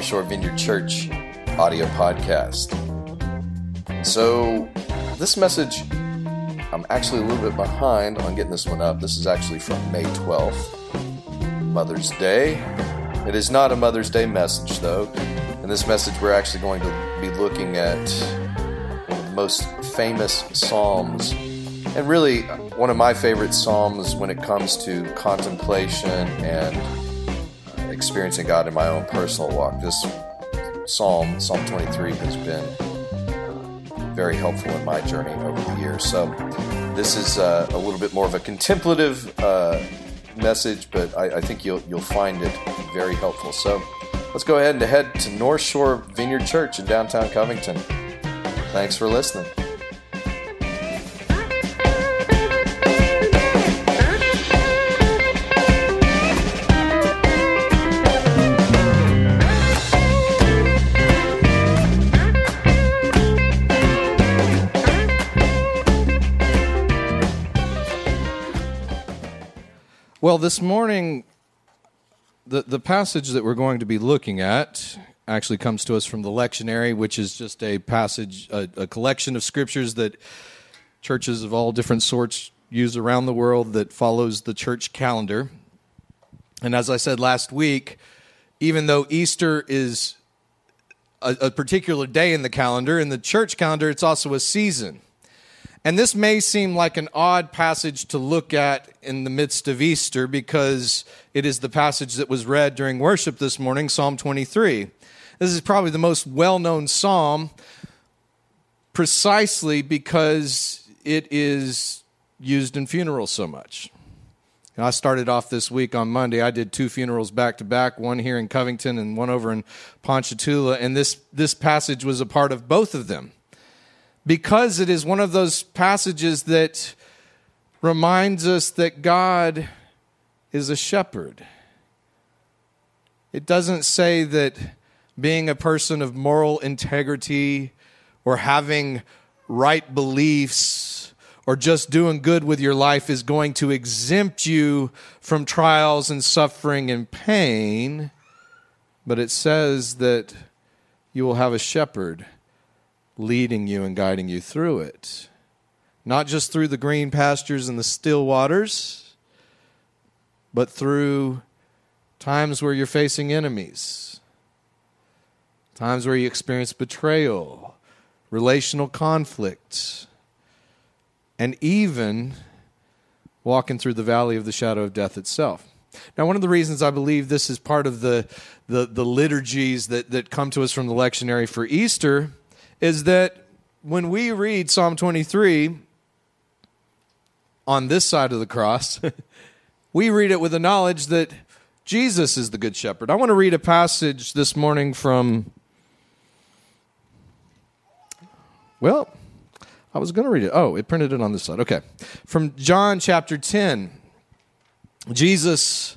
North Shore Vineyard Church audio podcast. So, this message, I'm actually a little bit behind on getting this one up. This is actually from May 12th, Mother's Day. It is not a Mother's Day message, though. In this message, we're actually going to be looking at one of the most famous Psalms, and really uh, one of my favorite Psalms when it comes to contemplation and experiencing God in my own personal walk. This psalm, Psalm 23, has been very helpful in my journey over the years. So, this is uh, a little bit more of a contemplative uh, message, but I, I, think you'll you'll find it very helpful. So, let's go ahead and head to North Shore Vineyard Church in downtown Covington. Thanks for listening. Well, this morning, the, the passage that we're going to be looking at actually comes to us from the lectionary, which is just a passage, a, a collection of scriptures that churches of all different sorts use around the world that follows the church calendar. And as I said last week, even though Easter is a, a particular day in the calendar, in the church calendar, it's also a season. And this may seem like an odd passage to look at in the midst of Easter because it is the passage that was read during worship this morning, Psalm 23. This is probably the most well known psalm precisely because it is used in funerals so much. And I started off this week on Monday. I did two funerals back to back, one here in Covington and one over in Ponchatoula, and this, this passage was a part of both of them because it is one of those passages that reminds us that God is a shepherd. It doesn't say that being a person of moral integrity or having right beliefs or just doing good with your life is going to exempt you from trials and suffering and pain, but it says that you will have a shepherd leading you and guiding you through it. Not just through the green pastures and the still waters, but through times where you're facing enemies, times where you experience betrayal, relational conflict, and even walking through the valley of the shadow of death itself. Now, one of the reasons I believe this is part of the, the, the liturgies that, that come to us from the lectionary for Easter is that when we read Psalm 23 on this side of the cross, we read it with the knowledge that Jesus is the Good Shepherd. I want to read a passage this morning from, well, I was going to read it. Oh, it printed it on this side. Okay. From John chapter 10. Jesus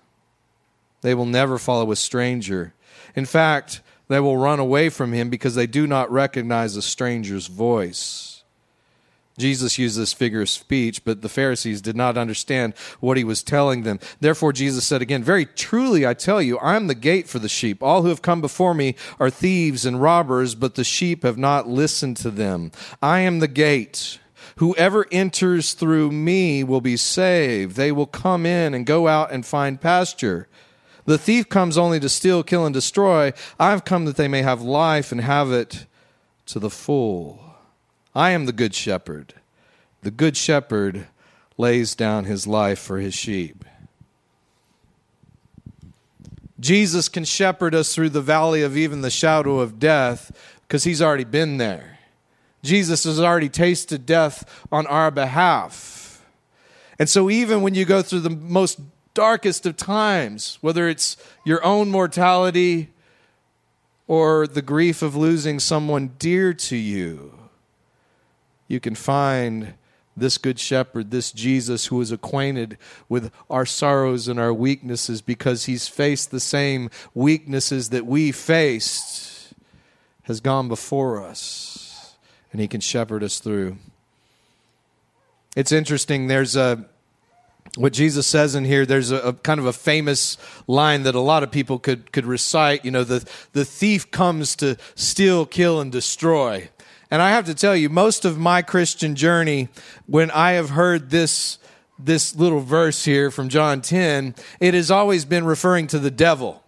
They will never follow a stranger. In fact, they will run away from him because they do not recognize a stranger's voice. Jesus used this figure of speech, but the Pharisees did not understand what he was telling them. Therefore, Jesus said again, Very truly, I tell you, I am the gate for the sheep. All who have come before me are thieves and robbers, but the sheep have not listened to them. I am the gate. Whoever enters through me will be saved. They will come in and go out and find pasture. The thief comes only to steal, kill, and destroy. I've come that they may have life and have it to the full. I am the good shepherd. The good shepherd lays down his life for his sheep. Jesus can shepherd us through the valley of even the shadow of death because he's already been there. Jesus has already tasted death on our behalf. And so, even when you go through the most darkest of times, whether it's your own mortality or the grief of losing someone dear to you, you can find this good shepherd, this Jesus who is acquainted with our sorrows and our weaknesses because he's faced the same weaknesses that we faced, has gone before us, and he can shepherd us through. It's interesting, there's a what Jesus says in here, there's a, a, kind of a famous line that a lot of people could, could recite. You know, the, the thief comes to steal, kill, and destroy. And I have to tell you, most of my Christian journey, when I have heard this, this little verse here from John 10, it has always been referring to the devil.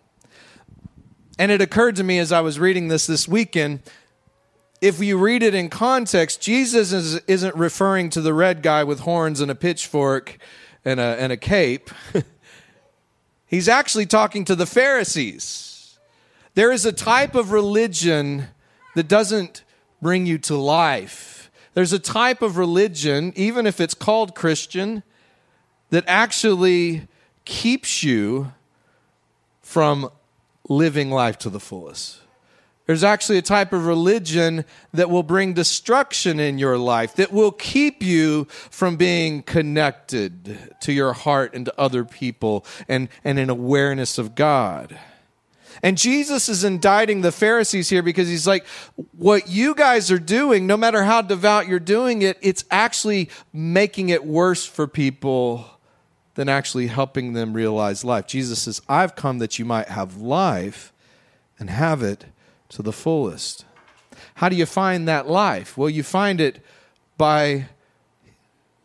And it occurred to me as I was reading this this weekend if you read it in context, Jesus is, isn't referring to the red guy with horns and a pitchfork and a, and a cape. He's actually talking to the Pharisees. There is a type of religion that doesn't bring you to life. There's a type of religion, even if it's called Christian, that actually keeps you from living life to the fullest. There's actually a type of religion that will bring destruction in your life, that will keep you from being connected to your heart and to other people and, and an awareness of God. And Jesus is indicting the Pharisees here because he's like, what you guys are doing, no matter how devout you're doing it, it's actually making it worse for people than actually helping them realize life. Jesus says, I've come that you might have life and have it to the fullest. How do you find that life? Well, you find it by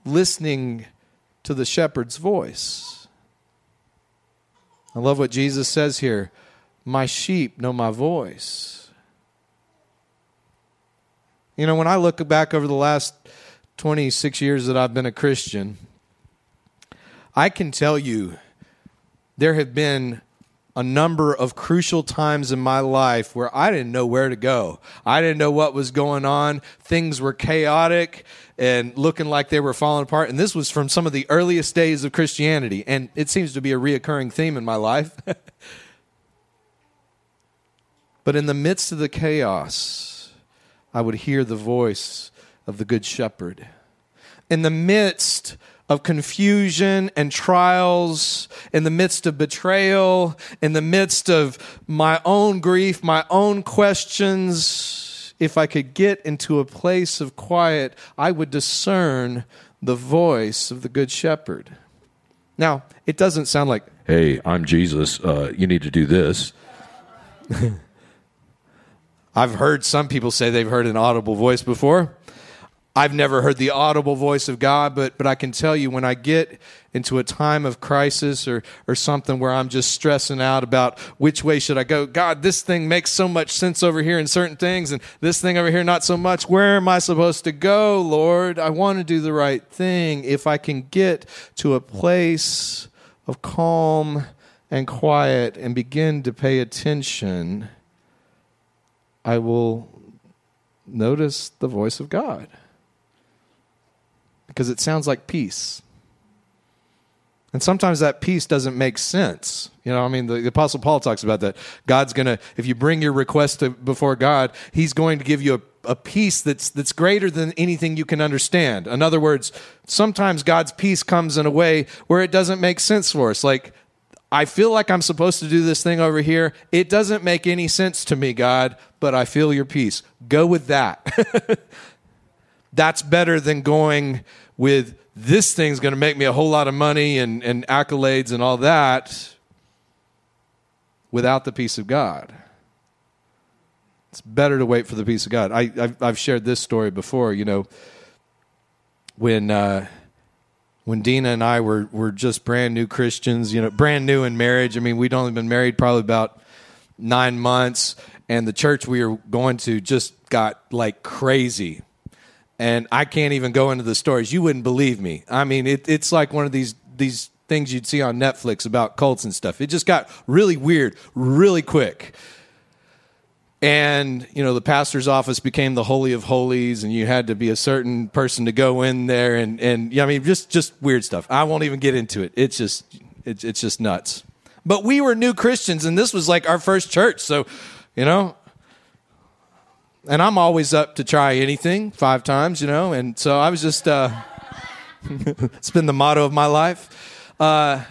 listening to the shepherd's voice. I love what Jesus says here my sheep know my voice. You know, when I look back over the last 26 years that I've been a Christian, I can tell you there have been a number of crucial times in my life where I didn't know where to go. I didn't know what was going on. Things were chaotic and looking like they were falling apart. And this was from some of the earliest days of Christianity. And it seems to be a reoccurring theme in my life. But in the midst of the chaos, I would hear the voice of the Good Shepherd. In the midst of confusion and trials, in the midst of betrayal, in the midst of my own grief, my own questions, if I could get into a place of quiet, I would discern the voice of the Good Shepherd. Now, it doesn't sound like, hey, I'm Jesus, uh, you need to do this. I've heard some people say they've heard an audible voice before. I've never heard the audible voice of God, but, but I can tell you when I get into a time of crisis or, or something where I'm just stressing out about which way should I go, God, this thing makes so much sense over here in certain things, and this thing over here not so much. Where am I supposed to go, Lord? I want to do the right thing. If I can get to a place of calm and quiet and begin to pay attention I will notice the voice of God because it sounds like peace. And sometimes that peace doesn't make sense. You know, I mean, the, the Apostle Paul talks about that. God's going to, if you bring your request to, before God, He's going to give you a, a peace that's, that's greater than anything you can understand. In other words, sometimes God's peace comes in a way where it doesn't make sense for us. Like, I feel like I'm supposed to do this thing over here. It doesn't make any sense to me, God, but I feel your peace. Go with that. That's better than going with this thing's going to make me a whole lot of money and, and accolades and all that without the peace of God. It's better to wait for the peace of God. I, I've, I've shared this story before. You know, when. Uh, when Dina and I were were just brand new Christians, you know, brand new in marriage. I mean, we'd only been married probably about nine months, and the church we were going to just got like crazy. And I can't even go into the stories. You wouldn't believe me. I mean, it, it's like one of these these things you'd see on Netflix about cults and stuff. It just got really weird, really quick and you know the pastor's office became the holy of holies and you had to be a certain person to go in there and and i mean just just weird stuff i won't even get into it it's just it, it's just nuts. But we were new Christians, and this was like our first church. So, you know, and I'm always up to try anything five times, you know, and so I was just, uh, it's been the motto of my life. Uh,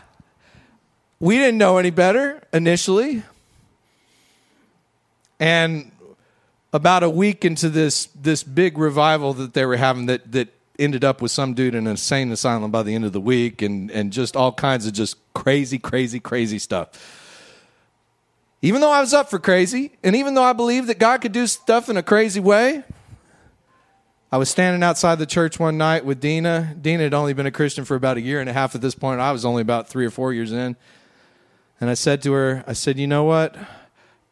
we didn't know any better initially. And about a week into this this big revival that they were having that that ended up with some dude in an insane asylum by the end of the week and and just all kinds of just crazy crazy crazy stuff even though i was up for crazy and even though i believed that god could do stuff in a crazy way i was standing outside the church one night with dina dina had only been a christian for about a year and a half at this point i was only about three or four years in and i said to her i said you know what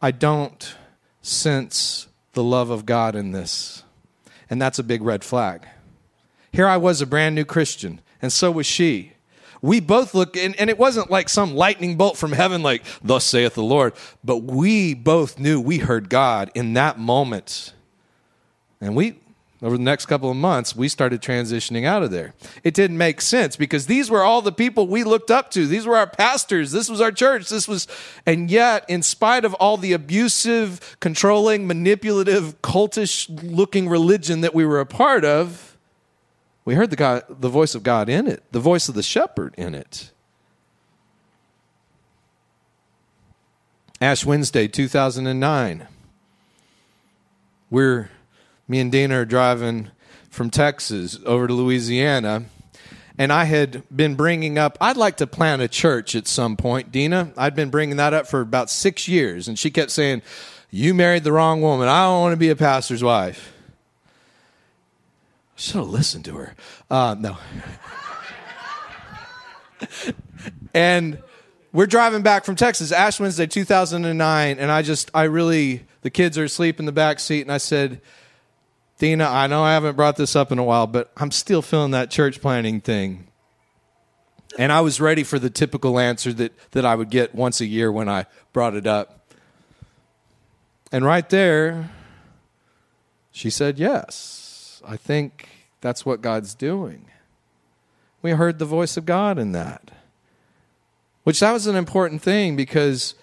i don't sense the love of God in this. And that's a big red flag. Here I was, a brand new Christian, and so was she. We both look, and, and, it wasn't like some lightning bolt from heaven, like, thus saith the Lord, but we both knew we heard God in that moment. And we, over the next couple of months, we started transitioning out of there. It didn't make sense because these were all the people we looked up to. These were our pastors. This was our church. This was, and yet, in spite of all the abusive, controlling, manipulative, cultish looking religion that we were a part of, we heard the, God, the voice of God in it, the voice of the shepherd in it. Ash Wednesday, 2009. We're me and Dana are driving from Texas over to Louisiana. And I had been bringing up, I'd like to plant a church at some point. Dina, I'd been bringing that up for about six years. And she kept saying, You married the wrong woman. I don't want to be a pastor's wife. Should have listened to her. Uh, no. and we're driving back from Texas, Ash Wednesday 2009. And I just, I really, the kids are asleep in the back seat. And I said, Dina, I know I haven't brought this up in a while, but I'm still feeling that church planting thing. And I was ready for the typical answer that, that I would get once a year when I brought it up. And right there, she said, Yes, I think that's what God's doing. We heard the voice of God in that. Which that was an important thing because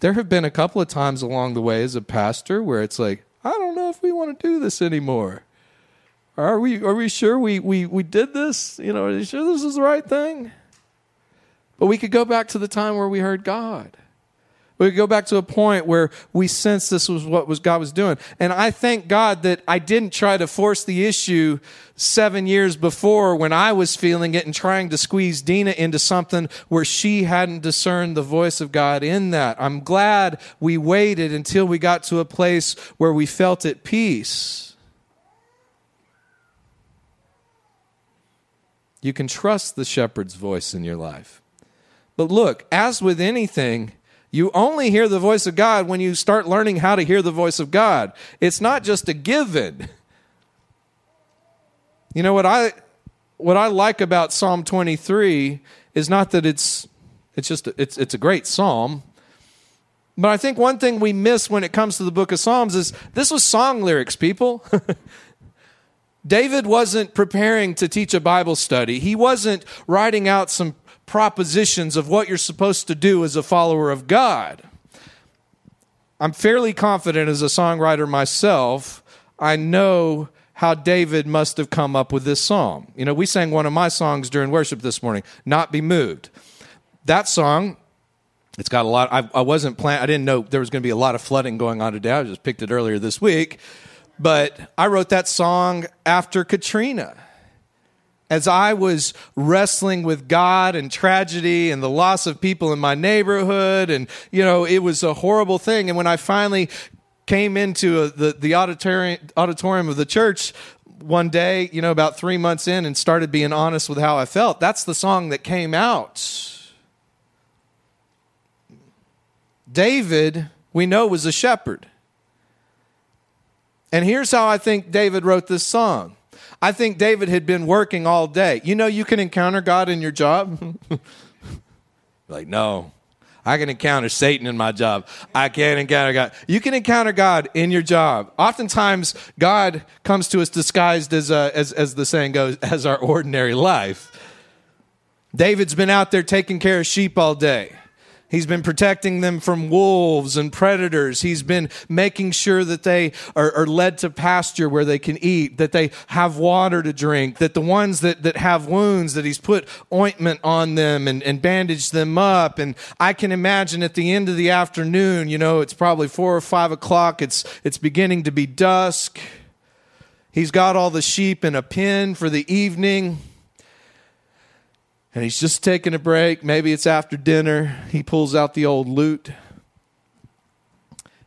there have been a couple of times along the way as a pastor where it's like, I don't know if we want to do this anymore. Are we are we sure we, we, we did this? You know, are you sure this is the right thing? But we could go back to the time where we heard God. We go back to a point where we sensed this was what was God was doing. And I thank God that I didn't try to force the issue seven years before when I was feeling it and trying to squeeze Dina into something where she hadn't discerned the voice of God in that. I'm glad we waited until we got to a place where we felt at peace. You can trust the shepherd's voice in your life. But look, as with anything, you only hear the voice of God when you start learning how to hear the voice of God. It's not just a given. You know what I what I like about Psalm 23 is not that it's it's just it's it's a great psalm. But I think one thing we miss when it comes to the book of Psalms is this was song lyrics, people. David wasn't preparing to teach a Bible study. He wasn't writing out some propositions of what you're supposed to do as a follower of God. I'm fairly confident as a songwriter myself, I know how David must have come up with this song. You know, we sang one of my songs during worship this morning, Not Be Moved. That song, it's got a lot. I, I wasn't planning, I didn't know there was going to be a lot of flooding going on today. I just picked it earlier this week. But I wrote that song after Katrina as I was wrestling with God and tragedy and the loss of people in my neighborhood, and you know, it was a horrible thing. And when I finally came into a, the the auditorium auditorium of the church one day, you know, about three months in, and started being honest with how I felt, that's the song that came out. David, we know, was a shepherd. And here's how I think David wrote this song. I think David had been working all day. You know, you can encounter God in your job. like, no, I can encounter Satan in my job. I can't encounter God. You can encounter God in your job. Oftentimes, God comes to us disguised as, uh, as, as the saying goes, as our ordinary life. David's been out there taking care of sheep all day. He's been protecting them from wolves and predators. He's been making sure that they are, are, led to pasture where they can eat, that they have water to drink, that the ones that, that have wounds, that he's put ointment on them and, and bandaged them up. And I can imagine at the end of the afternoon, you know, it's probably four or five o'clock, it's, it's beginning to be dusk. He's got all the sheep in a pen for the evening and he's just taking a break. Maybe it's after dinner. He pulls out the old lute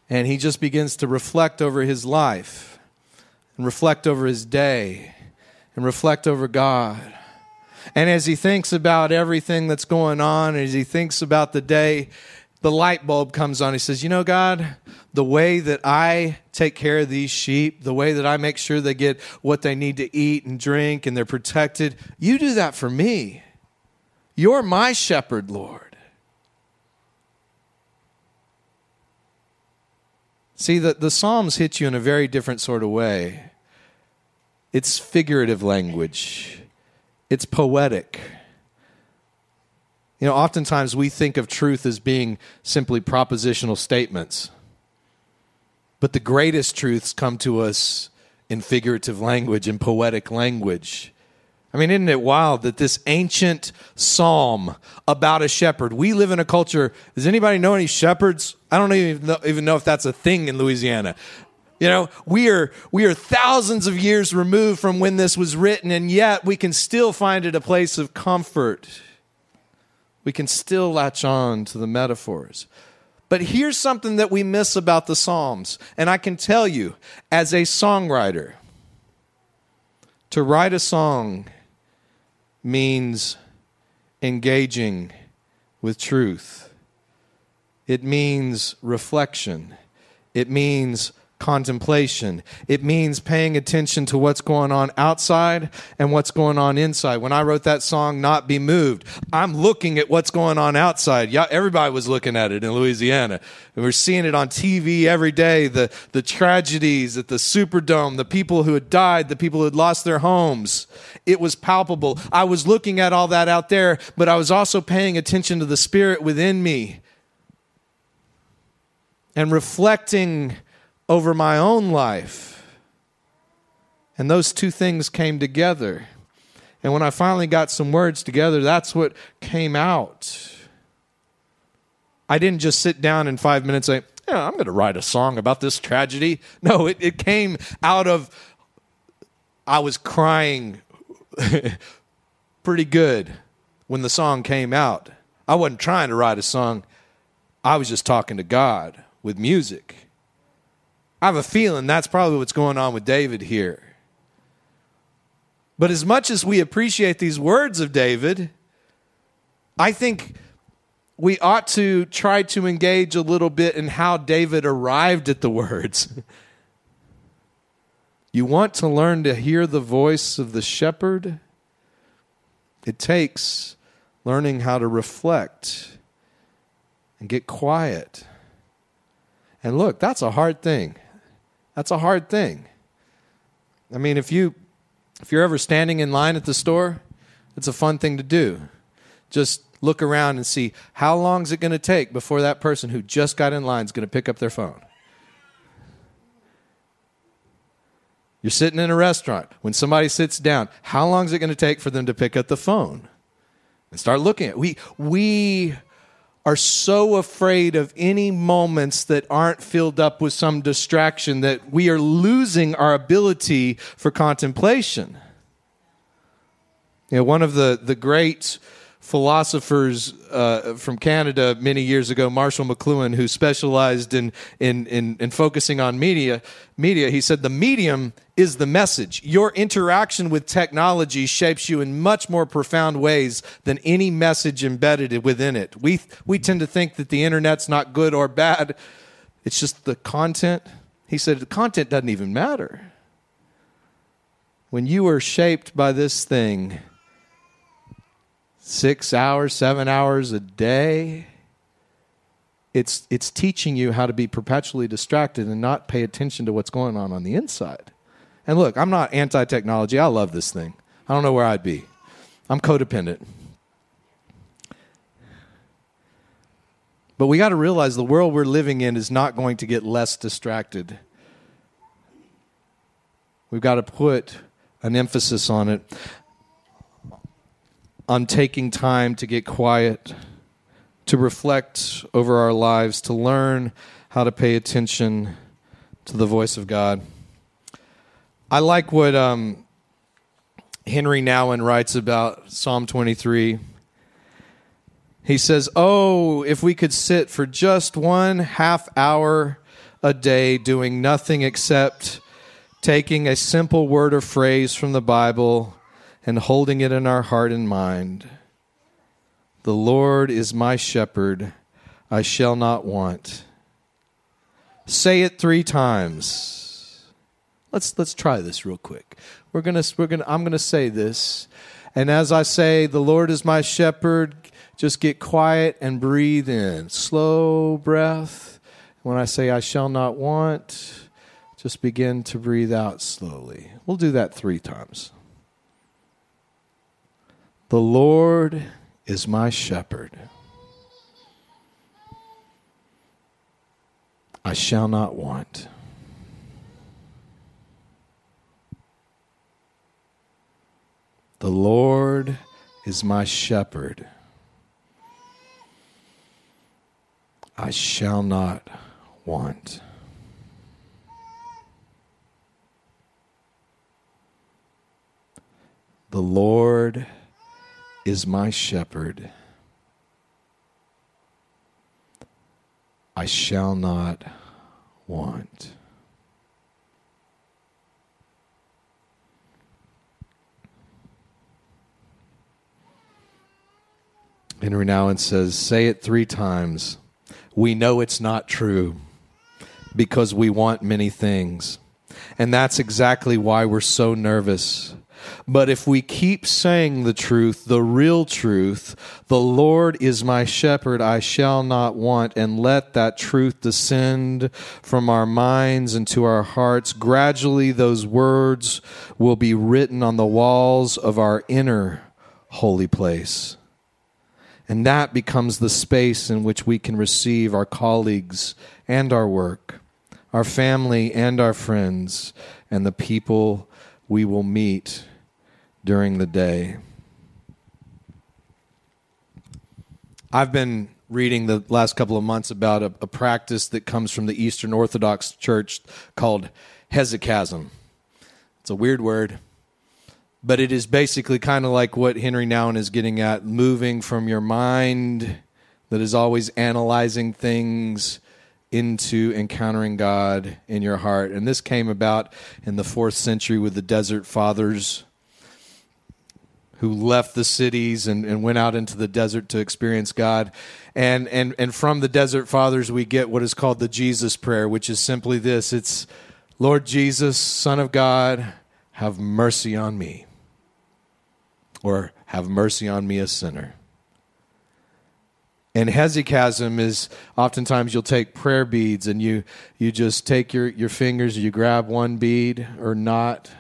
and he just begins to reflect over his life and reflect over his day and reflect over God. And as he thinks about everything that's going on, as he thinks about the day, the light bulb comes on. He says, You know, God, the way that I take care of these sheep, the way that I make sure they get what they need to eat and drink and they're protected, you do that for me. You're my shepherd, Lord. See, the, the Psalms hit you in a very different sort of way. It's figurative language, it's poetic. You know, oftentimes we think of truth as being simply propositional statements. But the greatest truths come to us in figurative language, in poetic language. I mean, isn't it wild that this ancient psalm about a shepherd? We live in a culture. Does anybody know any shepherds? I don't even know, even know if that's a thing in Louisiana. You know, we are we are thousands of years removed from when this was written, and yet we can still find it a place of comfort. We can still latch on to the metaphors. But here's something that we miss about the Psalms, and I can tell you, as a songwriter, to write a song means engaging with truth. It means reflection. It means contemplation. It means paying attention to what's going on outside and what's going on inside. When I wrote that song, Not Be Moved, I'm looking at what's going on outside. Yeah, everybody was looking at it in Louisiana. And we're seeing it on TV every day the, the tragedies at the Superdome, the people who had died, the people who had lost their homes. It was palpable. I was looking at all that out there, but I was also paying attention to the spirit within me and reflecting over my own life. And those two things came together. And when I finally got some words together, that's what came out. I didn't just sit down in five minutes and say, yeah, I'm going to write a song about this tragedy. No, it, it came out of, I was crying pretty good when the song came out. I wasn't trying to write a song, I was just talking to God with music. I have a feeling that's probably what's going on with David here. But as much as we appreciate these words of David, I think we ought to try to engage a little bit in how David arrived at the words. you want to learn to hear the voice of the shepherd? It takes learning how to reflect and get quiet. And look, that's a hard thing. That's a hard thing. I mean, if you if you're ever standing in line at the store, it's a fun thing to do. Just look around and see how long is it going to take before that person who just got in line is going to pick up their phone. You're sitting in a restaurant. When somebody sits down, how long is it going to take for them to pick up the phone and start looking at? We we are so afraid of any moments that aren't filled up with some distraction that we are losing our ability for contemplation. You know, one of the, the great philosophers uh, from Canada many years ago, Marshall McLuhan, who specialized in, in, in, in, focusing on media, media, he said, The medium is the message. Your interaction with technology shapes you in much more profound ways than any message embedded within it. We, we tend to think that the internet's not good or bad, it's just the content. He said, The content doesn't even matter. When you are shaped by this thing, six hours, seven hours a day. It's, it's teaching you how to be perpetually distracted and not pay attention to what's going on on the inside. And look, I'm not anti technology. I love this thing. I don't know where I'd be. I'm codependent. But we got to realize the world we're living in is not going to get less distracted. We've got to put an emphasis on it on taking time to get quiet, to reflect over our lives, to learn how to pay attention to the voice of God. I like what um, Henry Nouwen writes about Psalm 23. He says, Oh, if we could sit for just one half hour a day doing nothing except taking a simple word or phrase from the Bible and holding it in our heart and mind. The Lord is my shepherd, I shall not want. Say it three times. Let's let's try this real quick. We're gonna we're gonna I'm gonna say this, and as I say, the Lord is my shepherd. Just get quiet and breathe in. Slow breath. When I say I shall not want, just begin to breathe out slowly. We'll do that three times. The Lord is my shepherd. I shall not want. The Lord is my shepherd. I shall not want. The Lord is my shepherd. I shall not want. Henry Nouwen says, Say it three times. We know it's not true because we want many things. And that's exactly why we're so nervous but if we keep saying the truth, the real truth, the Lord is my shepherd, I shall not want, and let that truth descend from our minds into our hearts, gradually those words will be written on the walls of our inner holy place. And that becomes the space in which we can receive our colleagues and our work, our family and our friends, and the people we will meet during the day. I've been reading the last couple of months about a, a practice that comes from the Eastern Orthodox Church called hesychasm. It's a weird word, but it is basically kind of like what Henry Nouwen is getting at moving from your mind that is always analyzing things into encountering God in your heart. And this came about in the fourth century with the Desert Fathers who left the cities and, and went out into the desert to experience God. And, and, and from the Desert Fathers, we get what is called the Jesus Prayer, which is simply this it's, Lord Jesus, Son of God, have mercy on me. Or have mercy on me, a sinner. And hesychasm is oftentimes you'll take prayer beads and you, you just take your, your fingers, you grab one bead or not,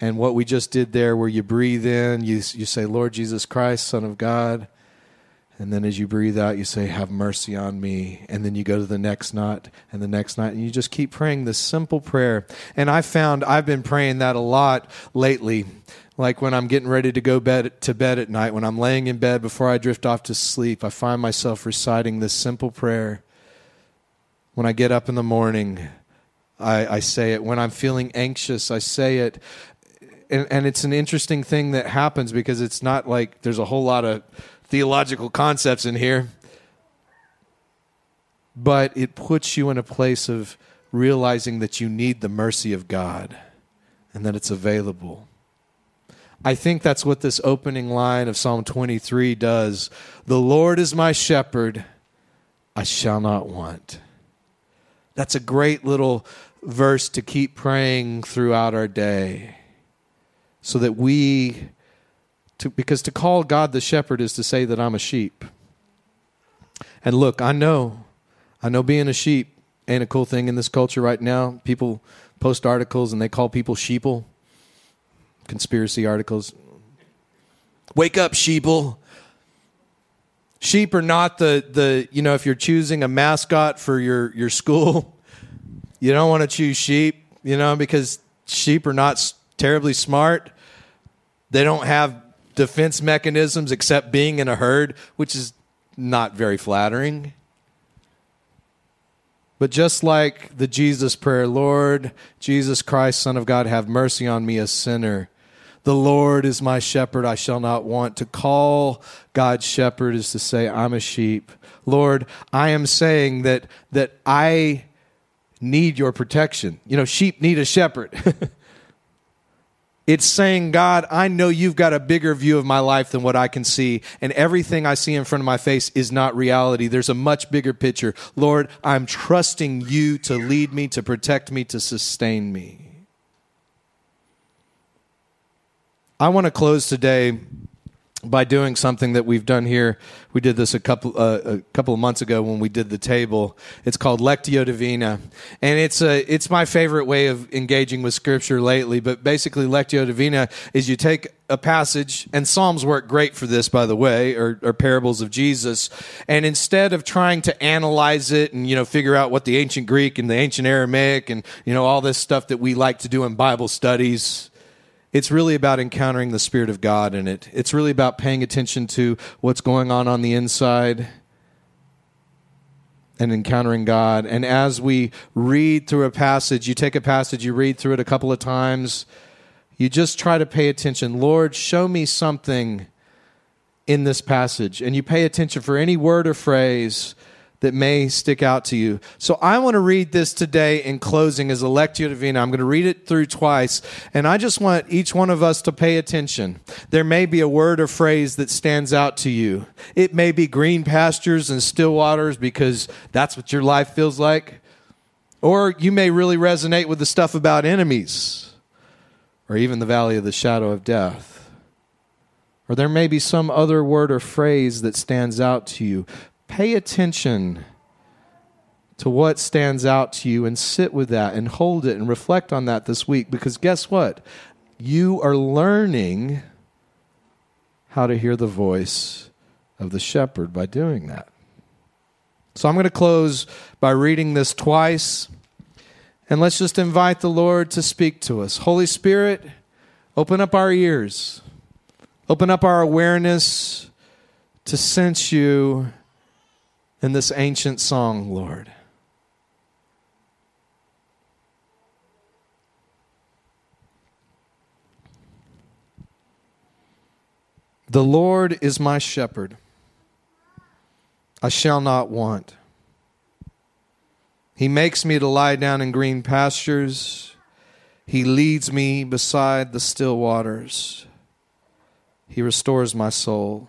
and what we just did there, where you breathe in, you, you say, Lord Jesus Christ, Son of God. And then as you breathe out, you say, Have mercy on me. And then you go to the next knot and the next knot. And you just keep praying this simple prayer. And I found I've been praying that a lot lately. Like when I'm getting ready to go bed, to bed at night, when I'm laying in bed before I drift off to sleep, I find myself reciting this simple prayer. When I get up in the morning, I, I say it. When I'm feeling anxious, I say it and, and it's an interesting thing that happens because it's not like there's a whole lot of theological concepts in here, but it puts you in a place of realizing that you need the mercy of God and that it's available. I think that's what this opening line of Psalm 23 does. The Lord is my shepherd, I shall not want. That's a great little verse to keep praying throughout our day so that we to, because to call God the shepherd is to say that I'm a sheep. And look, I know, I know being a sheep ain't a cool thing in this culture right now. People post articles and they call people sheeple, conspiracy articles. Wake up, sheeple. Sheep are not the, the you know, if you're choosing a mascot for your, your school, you don't want to choose sheep, you know, because sheep are not terribly smart. They don't have defense mechanisms except being in a herd, which is not very flattering. But just like the Jesus prayer, Lord Jesus Christ, Son of God, have mercy on me, a sinner. The Lord is my shepherd, I shall not want. To call God shepherd is to say, I'm a sheep. Lord, I am saying that, that I need your protection. You know, sheep need a shepherd. It's saying, God, I know you've got a bigger view of my life than what I can see, and everything I see in front of my face is not reality. There's a much bigger picture. Lord, I'm trusting you to lead me, to protect me, to sustain me. I want to close today by doing something that we've done here. We did this a couple uh, a couple of months ago when we did the table. It's called Lectio Divina, and it's a it's my favorite way of engaging with Scripture lately. But basically, Lectio Divina is you take a passage, and Psalms work great for this, by the way, or, or parables of Jesus. And instead of trying to analyze it and you know figure out what the ancient Greek and the ancient Aramaic and you know all this stuff that we like to do in Bible studies it's really about encountering the Spirit of God in it. It's really about paying attention to what's going on on the inside and encountering God. And as we read through a passage, you take a passage, you read through it a couple of times, you just try to pay attention. Lord, show me something in this passage. And you pay attention for any word or phrase that may stick out to you. So I want to read this today in closing as a Lectio Divina. I'm going to read it through twice, and I just want each one of us to pay attention. There may be a word or phrase that stands out to you. It may be green pastures and still waters because that's what your life feels like. Or you may really resonate with the stuff about enemies or even the valley of the shadow of death. Or there may be some other word or phrase that stands out to you. Pay attention to what stands out to you and sit with that and hold it and reflect on that this week because guess what? You are learning how to hear the voice of the shepherd by doing that. So I'm going to close by reading this twice. And let's just invite the Lord to speak to us. Holy Spirit, open up our ears, open up our awareness to sense you in this ancient song, Lord. The Lord is my shepherd. I shall not want. He makes me to lie down in green pastures. He leads me beside the still waters. He restores my soul.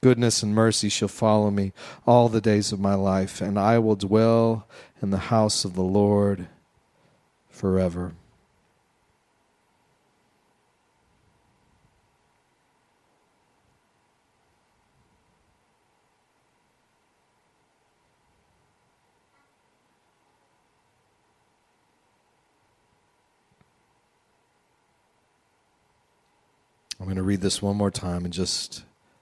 Goodness and mercy shall follow me all the days of my life, and I will dwell in the house of the Lord forever. I'm going to read this one more time and just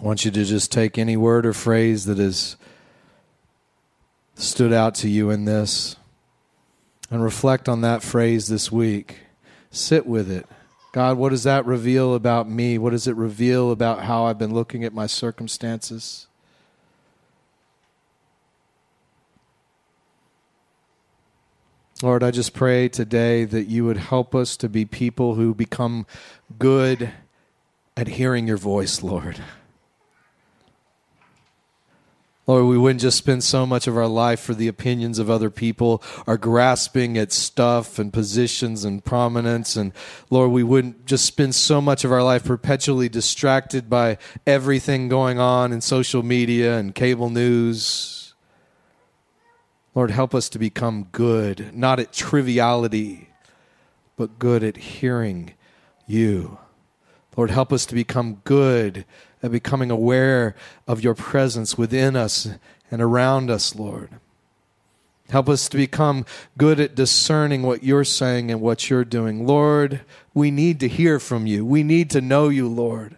I want you to just take any word or phrase that has stood out to you in this and reflect on that phrase this week. Sit with it. God, what does that reveal about me? What does it reveal about how I've been looking at my circumstances? Lord, I just pray today that you would help us to be people who become good at hearing your voice, Lord. Lord, we wouldn't just spend so much of our life for the opinions of other people or grasping at stuff and positions and prominence. And Lord, we wouldn't just spend so much of our life perpetually distracted by everything going on in social media and cable news. Lord, help us to become good, not at triviality, but good at hearing you. Lord, help us to become good at becoming aware of your presence within us and around us, Lord. Help us to become good at discerning what you're saying and what you're doing. Lord, we need to hear from you. We need to know you, Lord.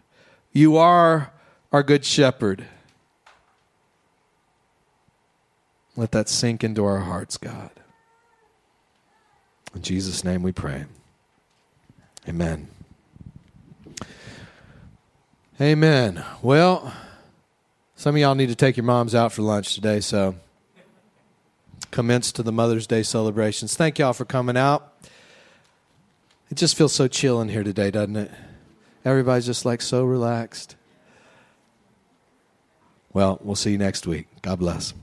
You are our good shepherd. Let that sink into our hearts, God. In Jesus' name we pray. Amen. Amen. Well, some of y'all need to take your moms out for lunch today, so commence to the Mother's Day celebrations. Thank y'all for coming out. It just feels so chill in here today, doesn't it? Everybody's just like so relaxed. Well, we'll see you next week. God bless.